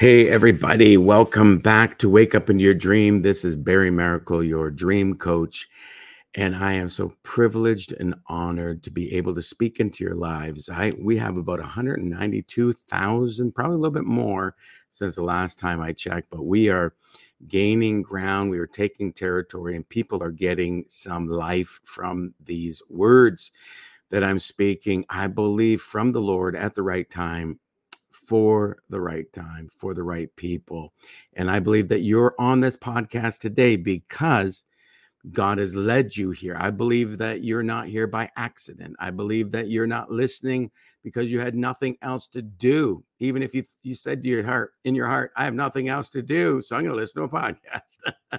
Hey, everybody, welcome back to Wake Up in Your Dream. This is Barry Maracle, your dream coach. And I am so privileged and honored to be able to speak into your lives. I we have about 192,000, probably a little bit more since the last time I checked, but we are gaining ground. We are taking territory, and people are getting some life from these words that I'm speaking. I believe from the Lord at the right time for the right time, for the right people. And I believe that you're on this podcast today because God has led you here. I believe that you're not here by accident. I believe that you're not listening because you had nothing else to do. Even if you you said to your heart in your heart, I have nothing else to do, so I'm going to listen to a podcast.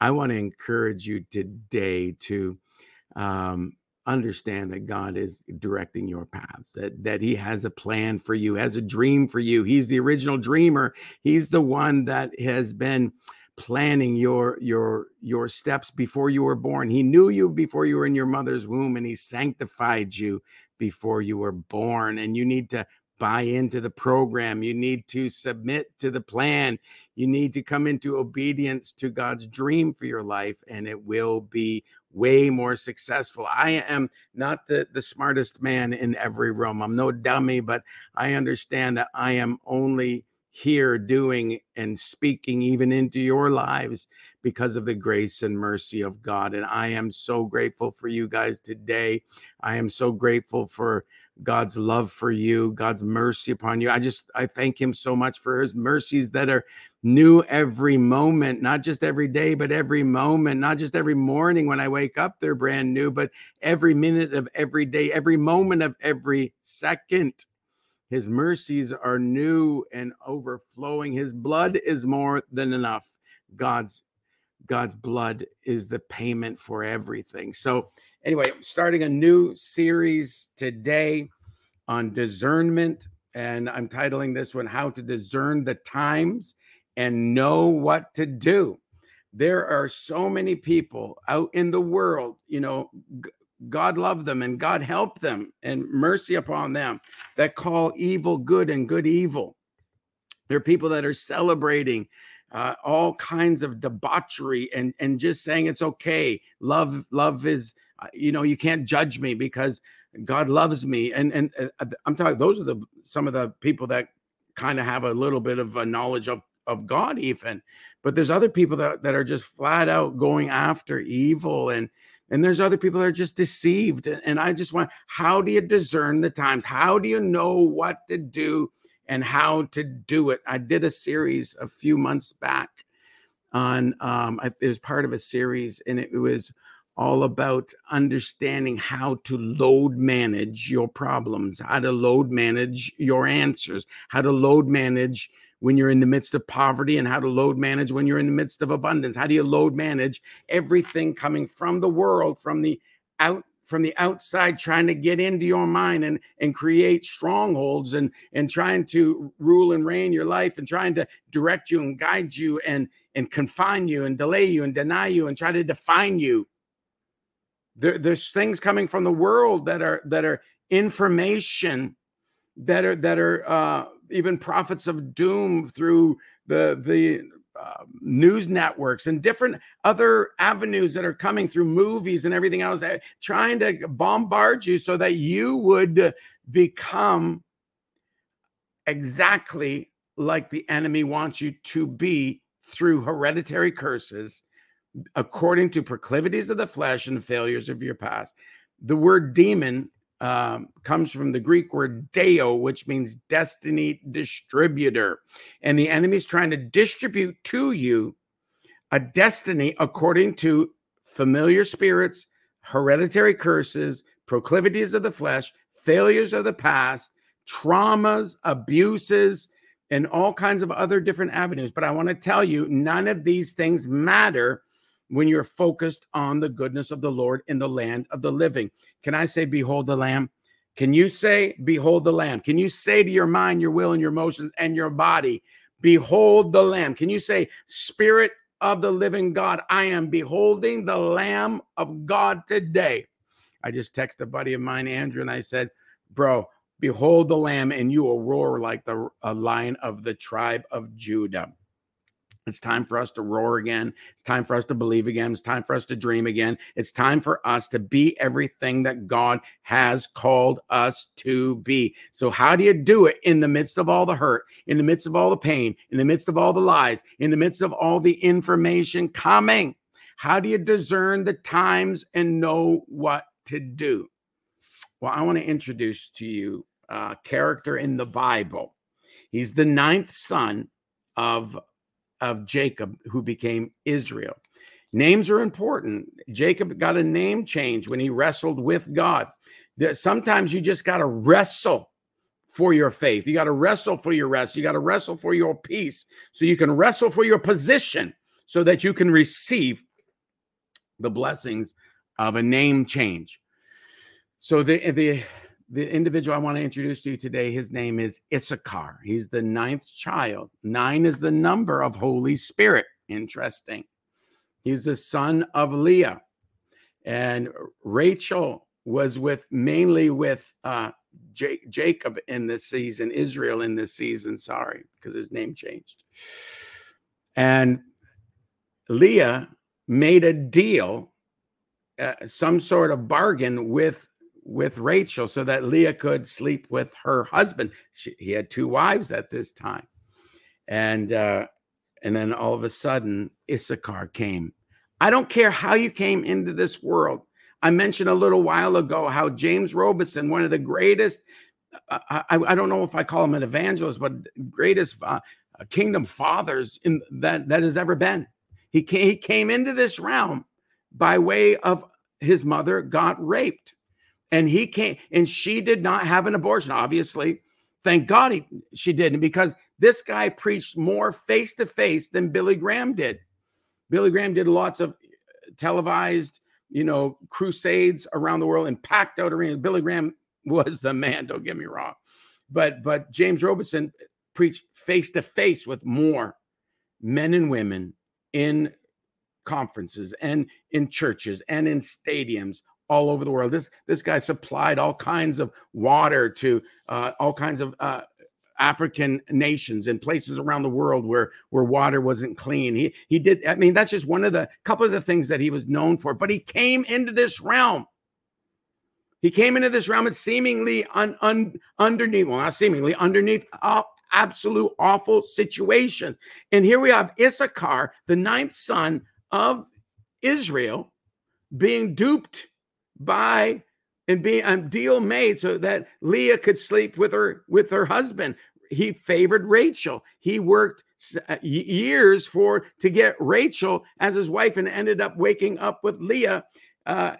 I want to encourage you today to um, understand that God is directing your paths, that, that He has a plan for you, has a dream for you. He's the original dreamer. He's the one that has been planning your your your steps before you were born. He knew you before you were in your mother's womb and he sanctified you before you were born and you need to buy into the program. You need to submit to the plan. You need to come into obedience to God's dream for your life, and it will be way more successful. I am not the, the smartest man in every room. I'm no dummy, but I understand that I am only here doing and speaking even into your lives because of the grace and mercy of God. And I am so grateful for you guys today. I am so grateful for God's love for you, God's mercy upon you. I just I thank him so much for his mercies that are new every moment, not just every day, but every moment, not just every morning when I wake up they're brand new, but every minute of every day, every moment of every second. His mercies are new and overflowing. His blood is more than enough. God's God's blood is the payment for everything. So anyway, starting a new series today on discernment. And I'm titling this one How to Discern the Times and Know What to Do. There are so many people out in the world, you know, God love them and God help them and mercy upon them that call evil good and good evil. There are people that are celebrating uh, all kinds of debauchery and and just saying it's okay. Love love is uh, you know you can't judge me because God loves me and and uh, I'm talking those are the some of the people that kind of have a little bit of a knowledge of of God even but there's other people that, that are just flat out going after evil and and there's other people that are just deceived and I just want how do you discern the times? How do you know what to do and how to do it? I did a series a few months back on um it was part of a series and it was all about understanding how to load manage your problems, how to load manage your answers, how to load manage when you're in the midst of poverty, and how to load manage when you're in the midst of abundance. How do you load manage everything coming from the world, from the out from the outside trying to get into your mind and and create strongholds and and trying to rule and reign your life and trying to direct you and guide you and and confine you and delay you and deny you and try to define you there, there's things coming from the world that are that are information that are that are uh, even prophets of doom through the the uh, news networks and different other avenues that are coming through movies and everything else, that, trying to bombard you so that you would become exactly like the enemy wants you to be through hereditary curses according to proclivities of the flesh and failures of your past. The word demon um, comes from the Greek word deo, which means destiny distributor. And the enemy is trying to distribute to you a destiny according to familiar spirits, hereditary curses, proclivities of the flesh, failures of the past, traumas, abuses, and all kinds of other different avenues. But I want to tell you, none of these things matter when you're focused on the goodness of the Lord in the land of the living. Can I say, Behold the Lamb? Can you say, Behold the Lamb? Can you say to your mind, your will, and your emotions and your body, Behold the Lamb? Can you say, Spirit of the living God, I am beholding the Lamb of God today? I just texted a buddy of mine, Andrew, and I said, Bro, behold the Lamb, and you will roar like the lion of the tribe of Judah. It's time for us to roar again. It's time for us to believe again. It's time for us to dream again. It's time for us to be everything that God has called us to be. So, how do you do it in the midst of all the hurt, in the midst of all the pain, in the midst of all the lies, in the midst of all the information coming? How do you discern the times and know what to do? Well, I want to introduce to you a character in the Bible. He's the ninth son of of Jacob, who became Israel. Names are important. Jacob got a name change when he wrestled with God. Sometimes you just got to wrestle for your faith. You got to wrestle for your rest. You got to wrestle for your peace. So you can wrestle for your position so that you can receive the blessings of a name change. So the the the individual I want to introduce to you today, his name is Issachar. He's the ninth child. Nine is the number of Holy Spirit. Interesting. He's the son of Leah. And Rachel was with mainly with uh, J- Jacob in this season, Israel in this season. Sorry, because his name changed. And Leah made a deal, uh, some sort of bargain with with Rachel so that Leah could sleep with her husband. She, he had two wives at this time. And uh, and then all of a sudden Issachar came. I don't care how you came into this world. I mentioned a little while ago how James Robison, one of the greatest, uh, I, I, don't know if I call him an evangelist, but greatest uh, kingdom fathers in that that has ever been. He came, he came into this realm by way of his mother got raped and he came and she did not have an abortion obviously. Thank god he, she didn't because this guy preached more face to face than billy graham did. Billy graham did lots of uh, televised you know crusades around the world and packed out arenas. Billy graham was the man don't get me wrong. But but james robison preached face to face with more men and women in conferences and in churches and in stadiums all over the world. This this guy supplied all kinds of water to uh, all kinds of uh, African nations and places around the world where where water wasn't clean. He he did. I mean, that's just one of the couple of the things that he was known for. But he came into this realm. He came into this realm and seemingly un, un, underneath, well, not seemingly underneath uh, absolute awful situation. And here we have Issachar, the ninth son of Israel, being duped by and be a deal made so that Leah could sleep with her with her husband. He favored Rachel. He worked uh, years for to get Rachel as his wife and ended up waking up with Leah uh,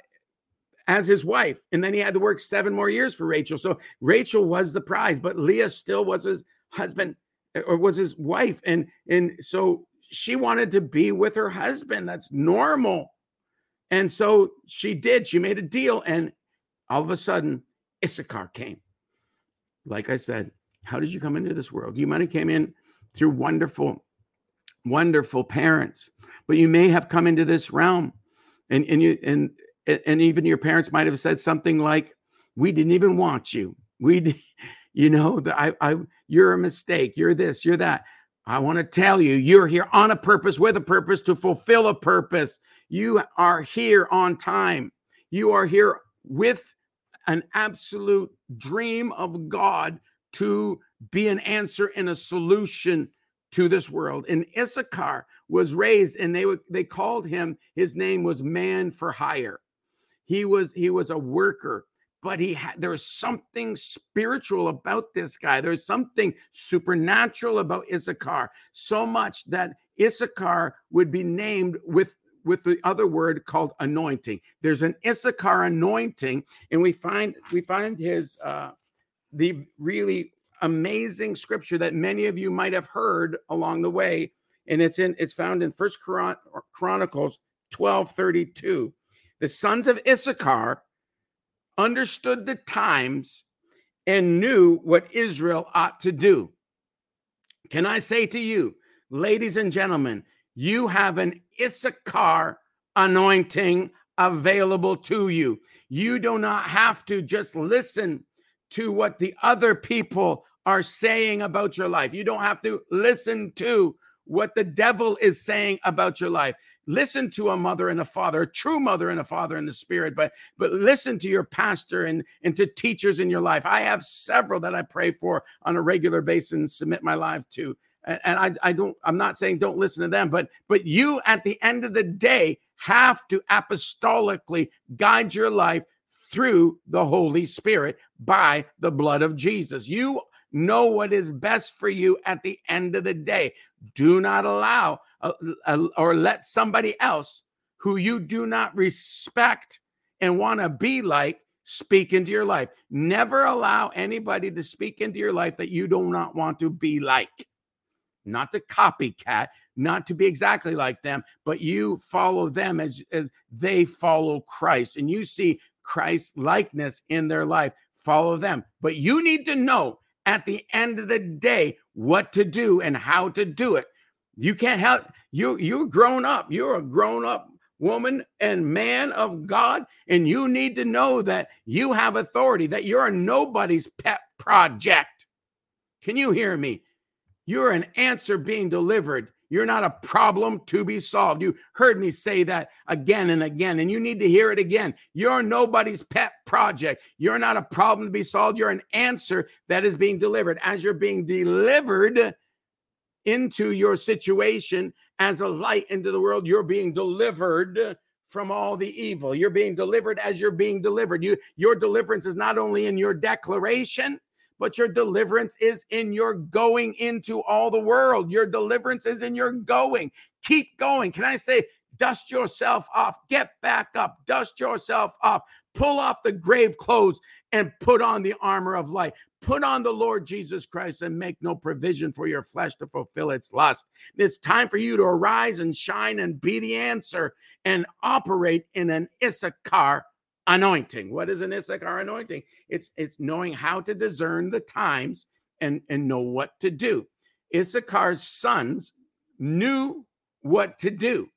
as his wife. And then he had to work seven more years for Rachel. So Rachel was the prize, but Leah still was his husband uh, or was his wife. And and so she wanted to be with her husband. That's normal. And so she did. She made a deal. And all of a sudden, Issachar came. Like I said, how did you come into this world? You might have came in through wonderful, wonderful parents, but you may have come into this realm and, and you and and even your parents might have said something like, We didn't even want you. We you know, the, I, I you're a mistake, you're this, you're that. I want to tell you, you're here on a purpose, with a purpose, to fulfill a purpose. You are here on time. You are here with an absolute dream of God to be an answer and a solution to this world. And Issachar was raised, and they they called him. His name was man for hire. He was he was a worker but he had there's something spiritual about this guy. There's something supernatural about Issachar, so much that Issachar would be named with with the other word called anointing. There's an Issachar anointing, and we find we find his uh, the really amazing scripture that many of you might have heard along the way, and it's in it's found in First Chron- Chronicles twelve thirty two. The sons of Issachar understood the times and knew what Israel ought to do. Can I say to you, ladies and gentlemen, you have an Issachar anointing available to you. You do not have to just listen to what the other people are saying about your life. You don't have to listen to what the devil is saying about your life. Listen to a mother and a father, a true mother and a father in the spirit, but but listen to your pastor and, and to teachers in your life. I have several that I pray for on a regular basis and submit my life to. And, and I, I don't, I'm not saying don't listen to them, but but you at the end of the day have to apostolically guide your life through the Holy Spirit by the blood of Jesus. You know what is best for you at the end of the day. Do not allow uh, uh, or let somebody else who you do not respect and want to be like speak into your life. Never allow anybody to speak into your life that you do not want to be like. Not to copycat, not to be exactly like them, but you follow them as, as they follow Christ and you see Christ likeness in their life. Follow them. But you need to know at the end of the day what to do and how to do it. You can't help you you're grown up. You're a grown up woman and man of God and you need to know that you have authority that you're nobody's pet project. Can you hear me? You're an answer being delivered you're not a problem to be solved. You heard me say that again and again, and you need to hear it again. You're nobody's pet project. You're not a problem to be solved. You're an answer that is being delivered. As you're being delivered into your situation as a light into the world, you're being delivered from all the evil. You're being delivered as you're being delivered. You, your deliverance is not only in your declaration, but your deliverance is in your going into all the world. Your deliverance is in your going. Keep going. Can I say, dust yourself off, get back up, dust yourself off, pull off the grave clothes and put on the armor of light. Put on the Lord Jesus Christ and make no provision for your flesh to fulfill its lust. It's time for you to arise and shine and be the answer and operate in an Issachar anointing. What is an Issachar anointing? It's it's knowing how to discern the times and and know what to do. Issachar's sons knew what to do.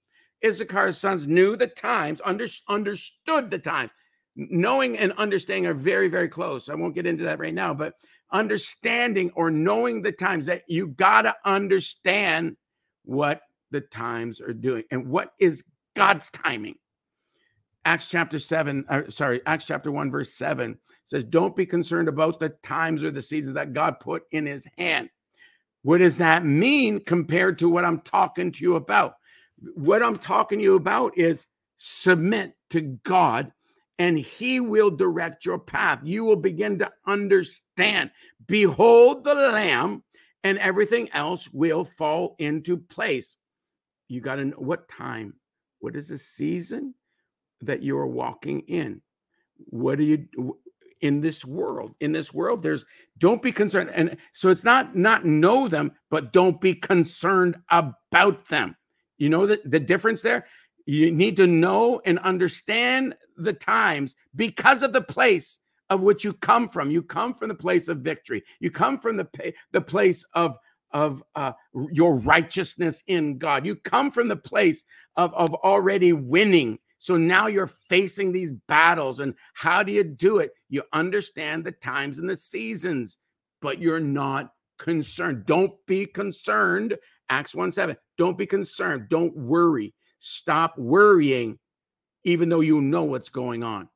Issachar's sons knew the times, under, understood the times. Knowing and understanding are very, very close. I won't get into that right now, but understanding or knowing the times that you got to understand what the times are doing and what is God's timing. Acts chapter 7, uh, sorry, Acts chapter 1, verse 7 says, Don't be concerned about the times or the seasons that God put in his hand. What does that mean compared to what I'm talking to you about? What I'm talking to you about is submit to God and he will direct your path. You will begin to understand. Behold the Lamb, and everything else will fall into place. You got to know what time, what is the season, that you are walking in. What do you in this world? In this world, there's don't be concerned. And so it's not not know them, but don't be concerned about them. You know the, the difference there? You need to know and understand the times because of the place of which you come from. You come from the place of victory. You come from the, the place of of uh, your righteousness in God. You come from the place of, of already winning so now you're facing these battles. And how do you do it? You understand the times and the seasons, but you're not concerned. Don't be concerned. Acts 1 7. Don't be concerned. Don't worry. Stop worrying, even though you know what's going on.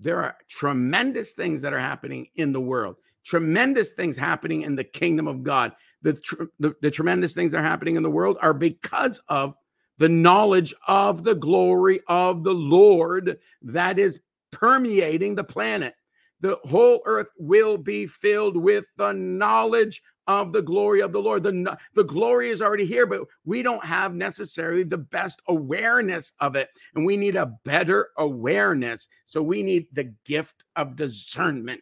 There are tremendous things that are happening in the world, tremendous things happening in the kingdom of God. The, tr- the, the tremendous things that are happening in the world are because of the knowledge of the glory of the Lord that is permeating the planet. The whole earth will be filled with the knowledge of the glory of the Lord. The, the glory is already here, but we don't have necessarily the best awareness of it. And we need a better awareness. So we need the gift of discernment.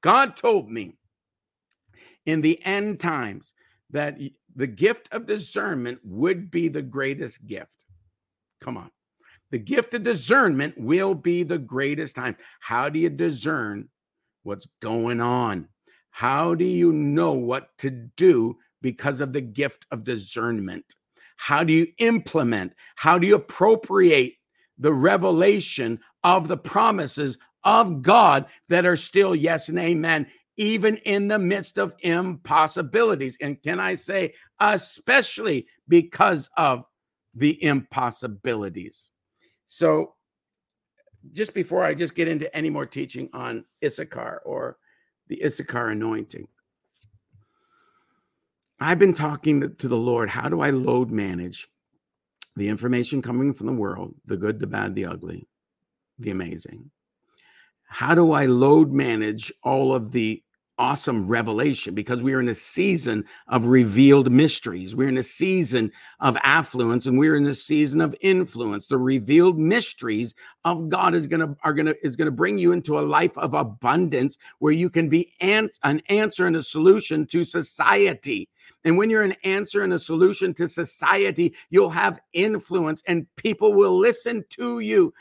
God told me in the end times that the gift of discernment would be the greatest gift. Come on. The gift of discernment will be the greatest time. How do you discern what's going on? How do you know what to do because of the gift of discernment? How do you implement? How do you appropriate the revelation of the promises of God that are still yes and amen, even in the midst of impossibilities? And can I say, especially because of the impossibilities? So, just before I just get into any more teaching on Issachar or the Issachar anointing, I've been talking to the Lord. How do I load manage the information coming from the world, the good, the bad, the ugly, the amazing? How do I load manage all of the awesome revelation because we are in a season of revealed mysteries. We're in a season of affluence and we're in a season of influence. The revealed mysteries of God is going to are going to is going to bring you into a life of abundance where you can be an, an answer and a solution to society. And when you're an answer and a solution to society, you'll have influence and people will listen to you.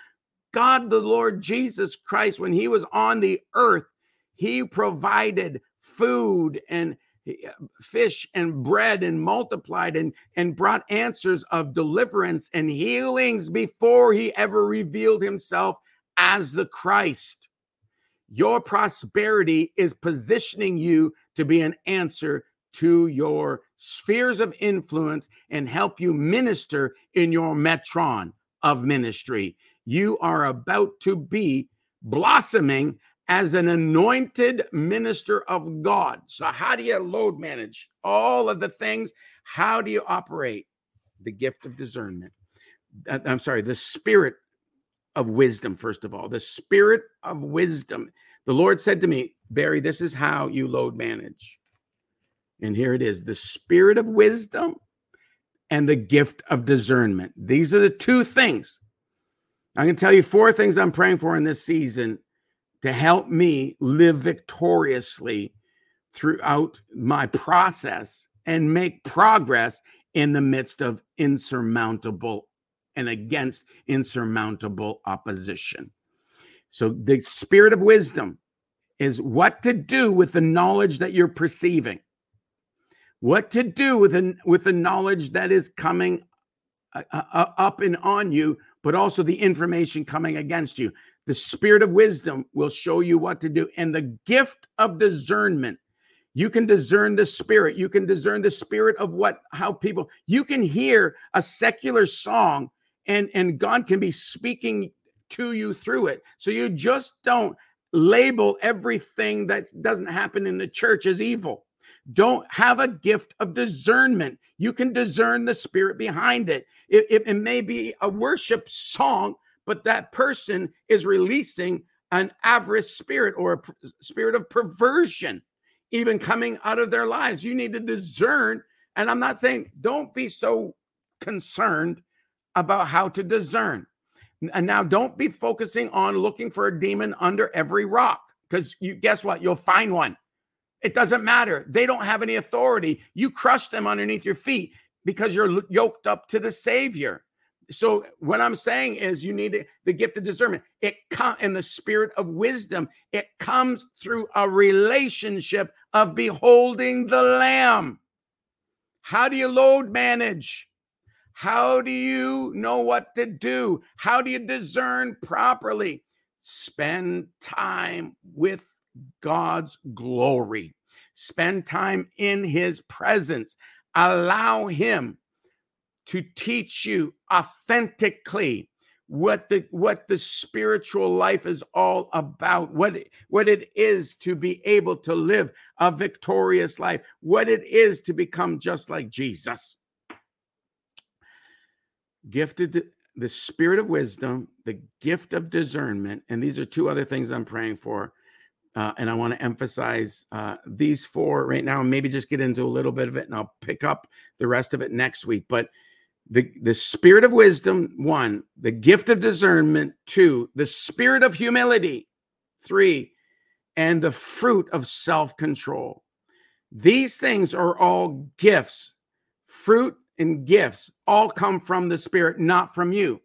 God, the Lord Jesus Christ, when he was on the earth, he provided food and uh, fish and bread and multiplied and, and brought answers of deliverance and healings before he ever revealed himself as the Christ. Your prosperity is positioning you to be an answer to your spheres of influence and help you minister in your metron of ministry. You are about to be blossoming as an anointed minister of God. So, how do you load manage all of the things? How do you operate the gift of discernment? Uh, I'm sorry, the spirit of wisdom, first of all, the spirit of wisdom. The Lord said to me, Barry, this is how you load manage. And here it is the spirit of wisdom and the gift of discernment. These are the two things. I can tell you four things I'm praying for in this season to help me live victoriously throughout my process and make progress in the midst of insurmountable and against insurmountable opposition. So, the spirit of wisdom is what to do with the knowledge that you're perceiving, what to do with, the, with the knowledge that is coming uh, uh, uh up and on you, but also the information coming against you. The spirit of wisdom will show you what to do. And the gift of discernment, you can discern the spirit. You can discern the spirit of what, how people, you can hear a secular song and, and God can be speaking to you through it. So you just don't label everything that doesn't happen in the church as evil. Don't have a gift of discernment. You can discern the spirit behind it. It, it, it may be a worship song but that person is releasing an avarice spirit or a spirit of perversion even coming out of their lives. You need to discern. And I'm not saying don't be so concerned about how to discern. And now don't be focusing on looking for a demon under every rock because you guess what? You'll find one. It doesn't matter. They don't have any authority. You crush them underneath your feet because you're yoked up to the Savior. So what I'm saying is you need the gift of discernment. It come in the spirit of wisdom. It comes through a relationship of beholding the lamb. How do you load manage? How do you know what to do? How do you discern properly? Spend time with God's glory. Spend time in his presence. Allow him to teach you authentically what the what the spiritual life is all about what what it is to be able to live a victorious life what it is to become just like Jesus gifted the spirit of wisdom the gift of discernment and these are two other things I'm praying for uh, and I want to emphasize uh, these four right now and maybe just get into a little bit of it and I'll pick up the rest of it next week but the, the spirit of wisdom, one, the gift of discernment, two, the spirit of humility, three, and the fruit of self control. These things are all gifts. Fruit and gifts all come from the spirit, not from you.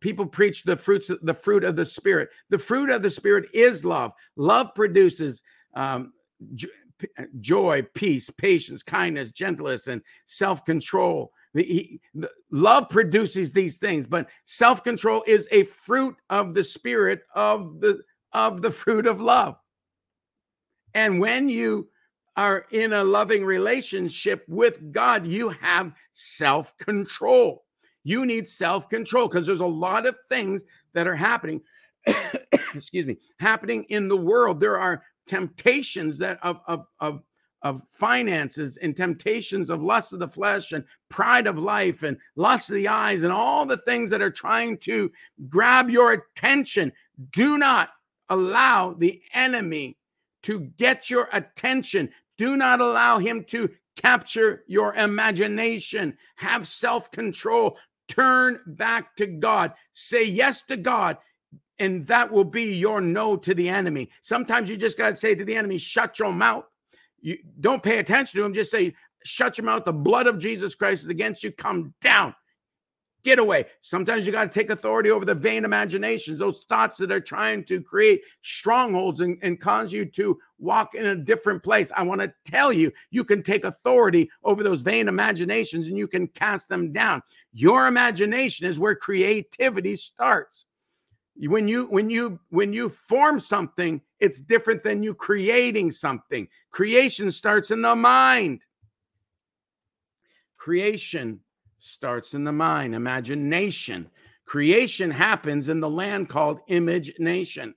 People preach the fruits the fruit of the spirit. The fruit of the spirit is love. Love produces um, joy peace patience kindness gentleness and self-control. The, the, love produces these things but self-control is a fruit of the spirit of the of the fruit of love. And when you are in a loving relationship with god you have self-control you need self control because there's a lot of things that are happening. excuse me, happening in the world. There are temptations that of of of of finances and temptations of lust of the flesh and pride of life and lust of the eyes and all the things that are trying to grab your attention. Do not allow the enemy to get your attention. Do not allow him to capture your imagination. Have self control. Turn back to God. Say yes to God, and that will be your no to the enemy. Sometimes you just got to say to the enemy, shut your mouth. You don't pay attention to him. Just say, shut your mouth. The blood of Jesus Christ is against you. Come down. Get away. Sometimes you got to take authority over the vain imaginations, those thoughts that are trying to create strongholds and, and cause you to walk in a different place. I want to tell you, you can take authority over those vain imaginations and you can cast them down. Your imagination is where creativity starts. When you when you when you form something, it's different than you creating something. Creation starts in the mind. Creation starts in the mind, imagination. Creation happens in the land called image nation.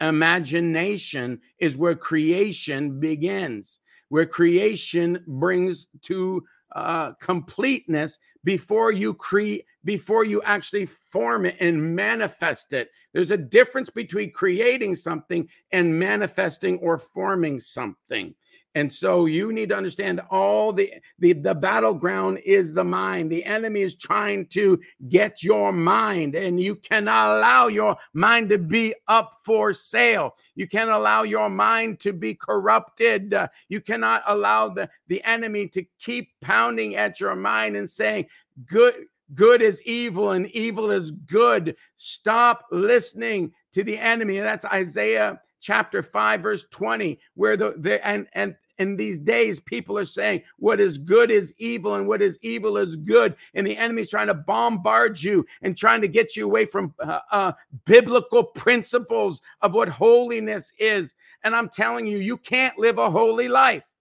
Imagination is where creation begins, where creation brings to uh, completeness before you create before you actually form it and manifest it there's a difference between creating something and manifesting or forming something and so you need to understand all the, the the battleground is the mind. The enemy is trying to get your mind, and you cannot allow your mind to be up for sale. You can't allow your mind to be corrupted. You cannot allow the, the enemy to keep pounding at your mind and saying, Good, good is evil and evil is good. Stop listening to the enemy. And that's Isaiah chapter 5 verse 20 where the, the and and in these days, people are saying what is good is evil and what is evil is good. And the enemy's trying to bombard you and trying to get you away from uh, uh, biblical principles of what holiness is. And I'm telling you, you can't live a holy life.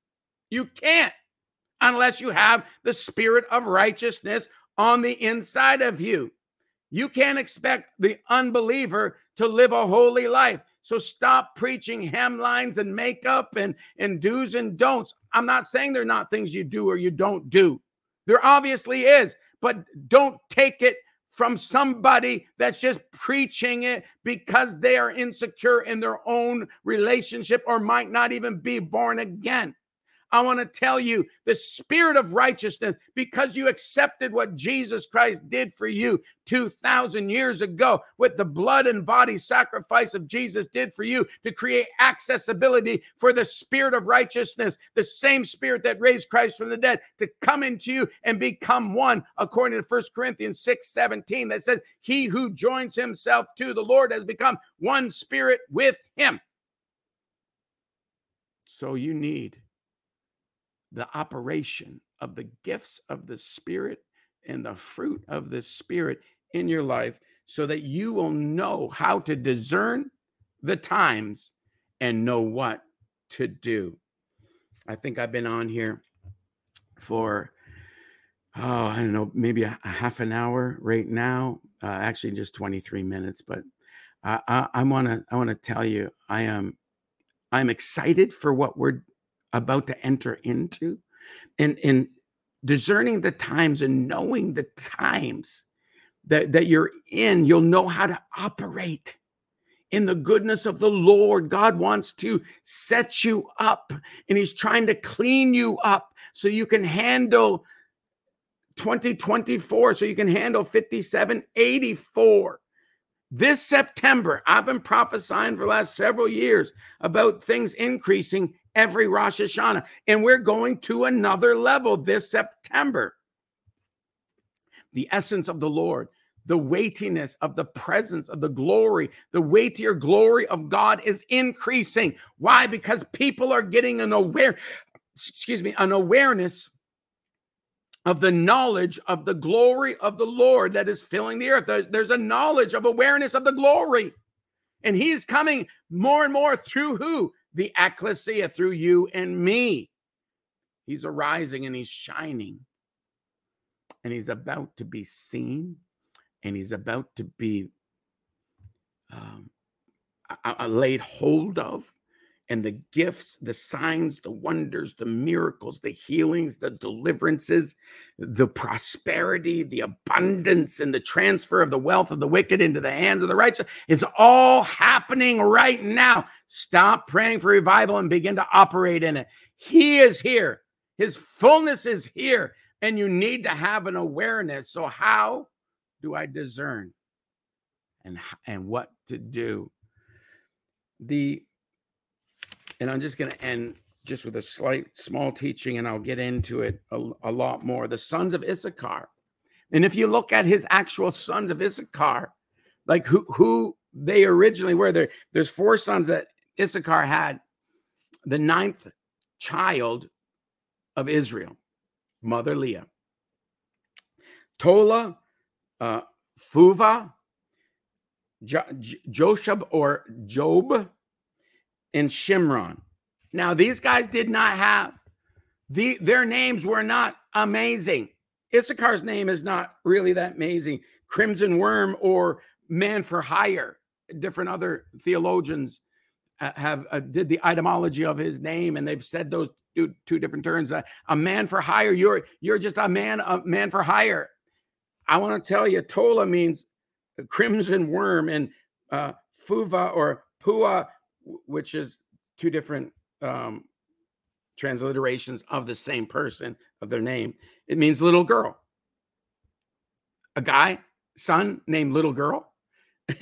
You can't unless you have the spirit of righteousness on the inside of you. You can't expect the unbeliever to live a holy life. So stop preaching hemlines and makeup and, and do's and don'ts. I'm not saying they're not things you do or you don't do. There obviously is, but don't take it from somebody that's just preaching it because they are insecure in their own relationship or might not even be born again. I want to tell you the spirit of righteousness because you accepted what Jesus Christ did for you 2,000 years ago, with the blood and body sacrifice of Jesus did for you to create accessibility for the spirit of righteousness, the same spirit that raised Christ from the dead, to come into you and become one, according to 1 Corinthians 6 17, that says, He who joins himself to the Lord has become one spirit with him. So you need the operation of the gifts of the Spirit and the fruit of the Spirit in your life so that you will know how to discern the times and know what to do. I think I've been on here for, oh, I don't know, maybe a, a half an hour right now. Uh, actually, just 23 minutes, but I, I want to I want to tell you I am I'm excited for what we're about to enter into and and discerning the times and knowing the times that, that you're in, you'll know how to operate in the goodness of the Lord. God wants to set you up and He's trying to clean you up so you can handle 2024, so you can handle 5784. This September, I've been prophesying for the last several years about things increasing every Rosh Hashanah. And we're going to another level this September. The essence of the Lord, the weightiness of the presence of the glory, the weightier glory of God is increasing. Why? Because people are getting an aware, excuse me, an awareness of the knowledge of the glory of the Lord that is filling the earth. There's a knowledge of awareness of the glory. And he's coming more and more through who? The ecclesia, through you and me. He's arising and he's shining. And he's about to be seen and he's about to be um, laid hold of. And the gifts, the signs, the wonders, the miracles, the healings, the deliverances, the prosperity, the abundance, and the transfer of the wealth of the wicked into the hands of the righteous is all happening right now. Stop praying for revival and begin to operate in it. He is here, His fullness is here, and you need to have an awareness. So, how? do I discern and and what to do? The and I'm just going to end just with a slight small teaching and I'll get into it a, a lot more. The sons of Issachar. And if you look at his actual sons of Issachar, like who who they originally were, there there's four sons that Issachar had. The ninth child of Israel, mother Leah. Tola, uh, Fuva, jo- Joshab or Job, and Shimron. Now, these guys did not have the their names were not amazing. Issachar's name is not really that amazing. Crimson Worm or Man for Hire. Different other theologians uh, have uh, did the etymology of his name, and they've said those two, two different turns. Uh, a man for hire. You're you're just a man a man for hire. I want to tell you, Tola means crimson worm, and uh, Fuva or Pua, which is two different um, transliterations of the same person of their name. It means little girl. A guy, son named little girl.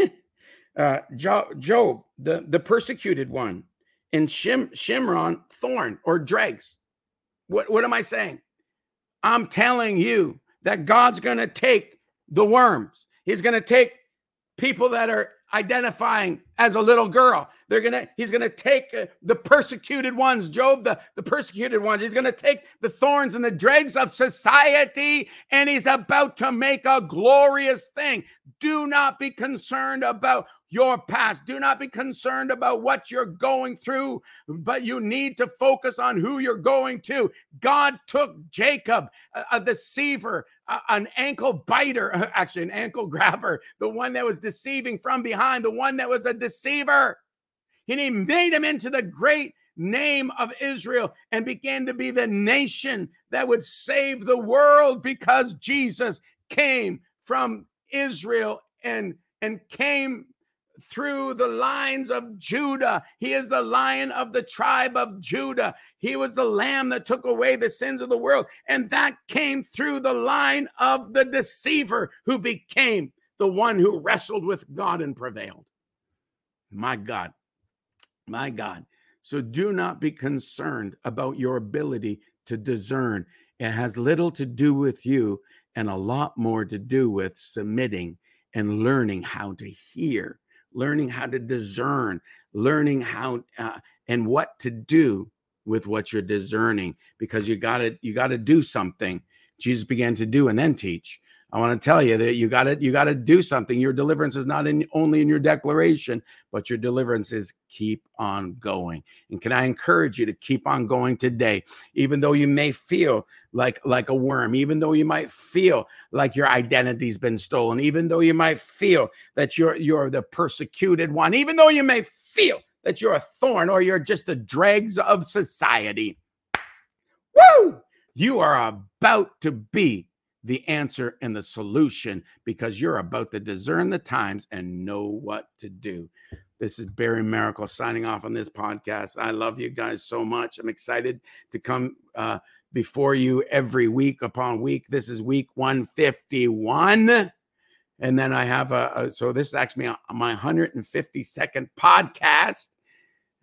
uh, Job, the, the persecuted one, and Shim, Shimron, thorn or dregs. What, what am I saying? I'm telling you that God's going to take the worms. He's going to take people that are identifying as a little girl. They're to he's to take uh, the persecuted ones, Job the the persecuted ones. He's to take the thorns and the dregs of society and he's about to make a glorious thing. Do not be concerned about your past. Do not be concerned about what you're going through, but you need to focus on who you're going to. God took Jacob, a, a deceiver, a, an ankle biter, actually, an ankle grabber, the one that was deceiving from behind, the one that was a deceiver. And he made him into the great name of Israel and began to be the nation that would save the world because Jesus came from Israel and and came through the lines of Judah. He is the lion of the tribe of Judah. He was the lamb that took away the sins of the world. And that came through the line of the deceiver who became the one who wrestled with God and prevailed. My God, my God. So do not be concerned about your ability to discern. It has little to do with you and a lot more to do with submitting and learning how to hear learning how to discern, learning how uh, and what to do with what you're discerning because you got to you got to do something. Jesus began to do and then teach. I want to tell you that you got to you got to do something. Your deliverance is not in only in your declaration, but your deliverance is keep on going. And can I encourage you to keep on going today, even though you may feel like like a worm, even though you might feel like your identity's been stolen, even though you might feel that you're you're the persecuted one, even though you may feel that you're a thorn or you're just the dregs of society. Woo! You are about to be the answer and the solution because you're about to discern the times and know what to do. This is Barry Maracle signing off on this podcast. I love you guys so much. I'm excited to come uh, before you every week upon week. This is week 151. And then I have a, a so this is actually my 152nd podcast.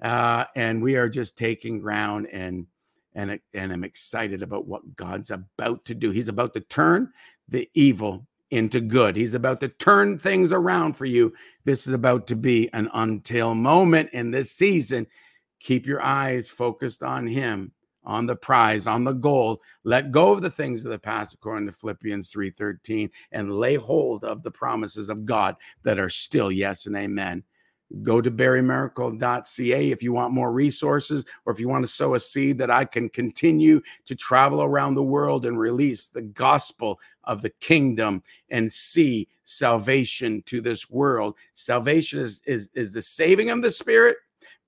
Uh, and we are just taking ground and and, and I'm excited about what God's about to do. He's about to turn the evil into good. He's about to turn things around for you. This is about to be an until moment in this season. Keep your eyes focused on Him, on the prize, on the goal. Let go of the things of the past, according to Philippians 3:13, and lay hold of the promises of God that are still yes and amen. Go to barrymaracle.ca if you want more resources or if you want to sow a seed that I can continue to travel around the world and release the gospel of the kingdom and see salvation to this world. Salvation is, is, is the saving of the spirit,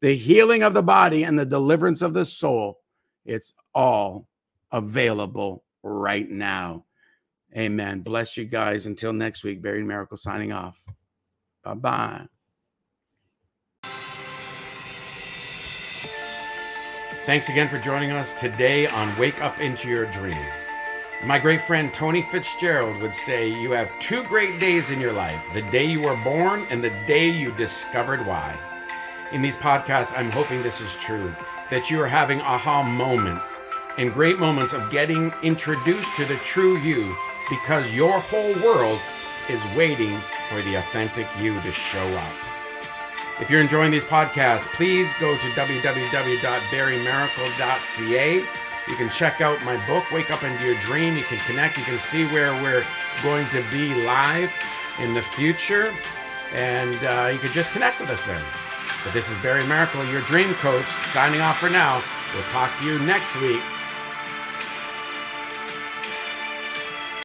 the healing of the body, and the deliverance of the soul. It's all available right now. Amen. Bless you guys. Until next week, Barry Maracle signing off. Bye bye. Thanks again for joining us today on Wake Up Into Your Dream. My great friend Tony Fitzgerald would say you have two great days in your life the day you were born and the day you discovered why. In these podcasts, I'm hoping this is true that you are having aha moments and great moments of getting introduced to the true you because your whole world is waiting for the authentic you to show up. If you're enjoying these podcasts, please go to www.barrymaracle.ca. You can check out my book, Wake Up Into Your Dream. You can connect. You can see where we're going to be live in the future. And uh, you can just connect with us then. But this is Barry Maracle, your dream coach, signing off for now. We'll talk to you next week